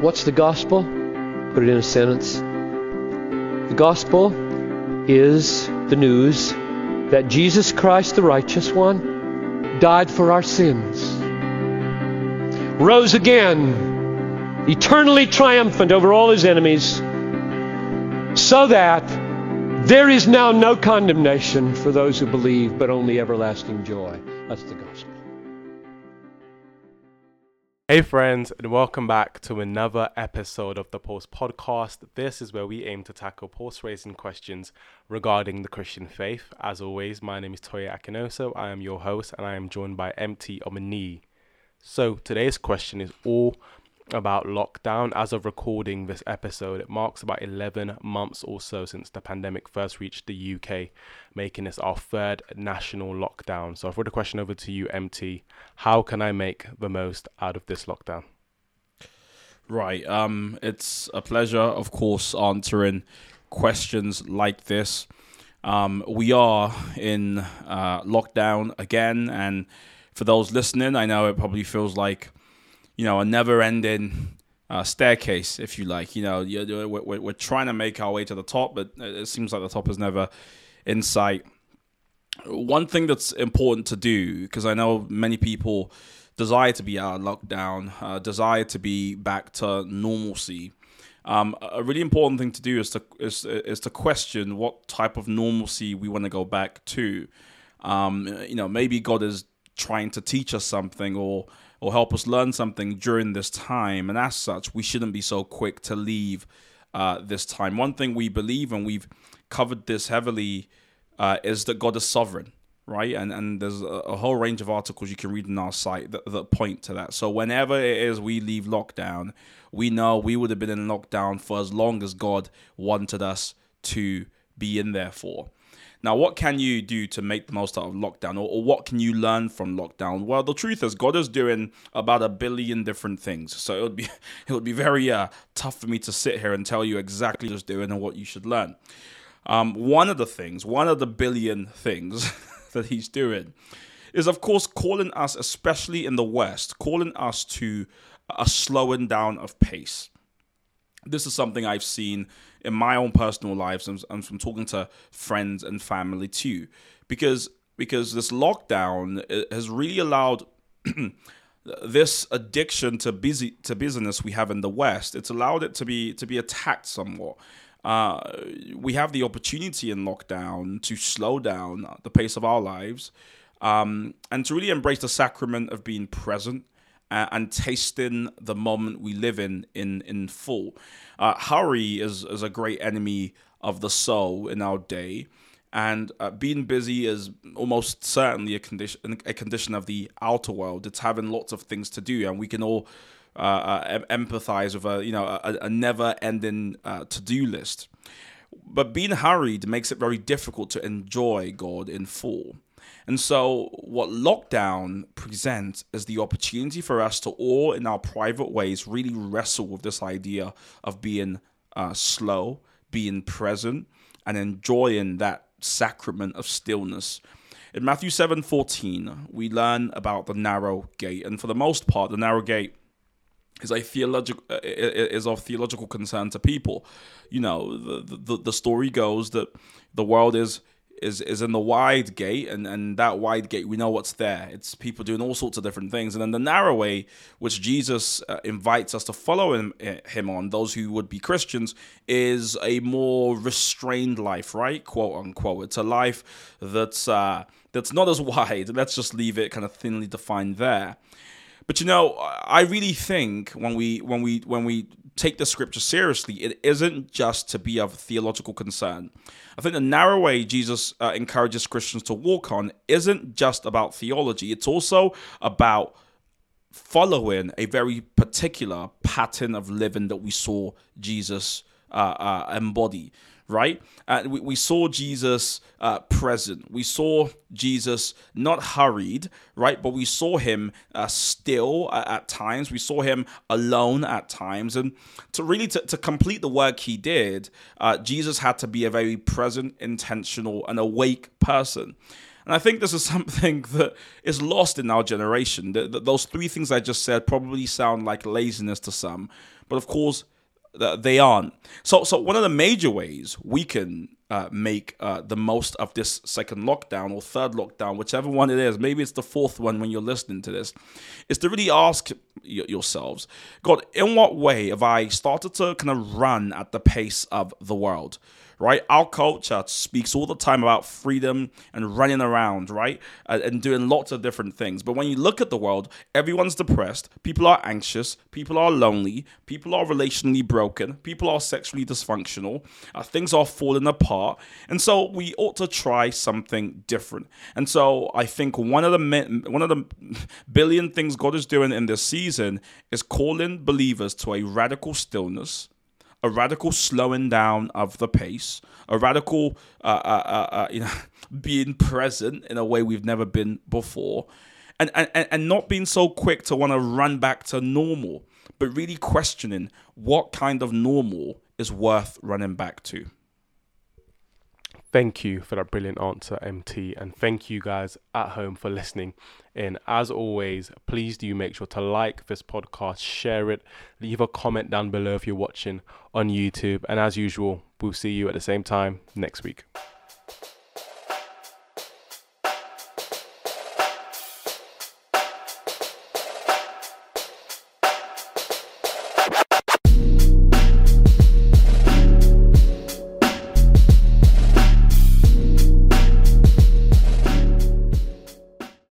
What's the gospel? Put it in a sentence. The gospel is the news that Jesus Christ, the righteous one, died for our sins, rose again, eternally triumphant over all his enemies, so that there is now no condemnation for those who believe, but only everlasting joy. That's the gospel. Hey, friends, and welcome back to another episode of the Pulse Podcast. This is where we aim to tackle post raising questions regarding the Christian faith. As always, my name is Toya Akinoso. I am your host, and I am joined by MT Omoniyi. So, today's question is all about lockdown. As of recording this episode, it marks about 11 months or so since the pandemic first reached the UK, making this our third national lockdown. So, I've put a question over to you, MT. How can I make the most out of this lockdown? Right. Um, it's a pleasure, of course, answering questions like this. Um, we are in uh, lockdown again, and for those listening, I know it probably feels like you know, a never ending uh, staircase, if you like. You know, we're, we're, we're trying to make our way to the top, but it seems like the top is never in sight. One thing that's important to do, because I know many people desire to be out of lockdown, uh, desire to be back to normalcy. Um, a really important thing to do is to is, is to question what type of normalcy we want to go back to. Um, you know, maybe God is trying to teach us something, or or help us learn something during this time. And as such, we shouldn't be so quick to leave uh, this time. One thing we believe, and we've covered this heavily, uh, is that God is sovereign, right? And and there's a, a, whole range of articles you can read on our site that, that point to that. So whenever it is we leave lockdown, we know we would have been in lockdown for as long as God wanted us to be in there for. Now, what can you do to make the most out of lockdown, or, or, what can you learn from lockdown? Well, the truth is, God is doing about a billion different things. So it would be it would be very uh, tough for me to sit here and tell you exactly what He's doing and what you should learn. Um, one of the things, one of the billion things that He's doing, is of course calling us, especially in the West, calling us to a slowing down of pace. This is something I've seen in my own personal lives and, from talking to friends and family too, because because this lockdown has really allowed this addiction to busy to business we have in the West. It's allowed it to be to be attacked somewhat. Uh, we have the opportunity in lockdown to slow down the pace of our lives um, and to really embrace the sacrament of being present uh, and tasting the moment we live in in in full. Uh, hurry is is a great enemy of the soul in our day, and uh, being busy is almost certainly a condition a condition of the outer world. It's having lots of things to do, and we can all. Uh, uh, empathize with a you know a, a never-ending uh, to-do list, but being hurried makes it very difficult to enjoy God in full. And so, what lockdown presents is the opportunity for us to all, in our private ways, really wrestle with this idea of being uh, slow, being present, and enjoying that sacrament of stillness. In Matthew 7 14, we learn about the narrow gate. And for the most part, the narrow gate is a theological uh, is of theological concern to people. You know, the, the the story goes that the world is is is in the wide gate, and and that wide gate we know what's there. It's people doing all sorts of different things, and then the narrow way, which Jesus uh, invites us to follow him eh, him on, those who would be Christians, is a more restrained life, right? Quote unquote. It's a life that's uh, that's not as wide. Let's just leave it kind of thinly defined there. But you know, I really think when we when we when we take the scripture seriously, it isn't just to be of theological concern. I think the narrow way Jesus uh, encourages Christians to walk on isn't just about theology, it's also about following a very particular pattern of living that we saw Jesus uh, uh, embody right? Uh, we, we saw Jesus uh, present. We saw Jesus not hurried, right? But we saw him uh, still at, at, times. We saw him alone at times. And to really to, to complete the work he did, uh, Jesus had to be a very present, intentional, and awake person. And I think this is something that is lost in our generation. The, the, those three things I just said probably sound like laziness to some, but of course, they aren't. So, so one of the major ways we can uh, make uh, the most of this second lockdown or third lockdown, whichever one it is, maybe it's the fourth one when you're listening to this, is to really ask y- yourselves, God, in what way have I started to kind of run at the pace of the world? Right? Our culture speaks all the time about freedom and running around, right? And doing lots of different things. But when you look at the world, everyone's depressed, people are anxious, people are lonely, people are relationally broken, people are sexually dysfunctional, uh, things are falling apart. And so we ought to try something different. And so I think one of the one of the billion things God is doing in this season is calling believers to a radical stillness a radical slowing down of the pace, a radical uh, uh, uh, uh you know being present in a way we've never been before, and and and not being so quick to want to run back to normal, but really questioning what kind of normal is worth running back to. Thank you for that brilliant answer, MT, and thank you guys at home for listening in. As always, please do make sure to like this podcast, share it, leave a comment down below if you're watching on YouTube, and as usual, we'll see you at the same time next week.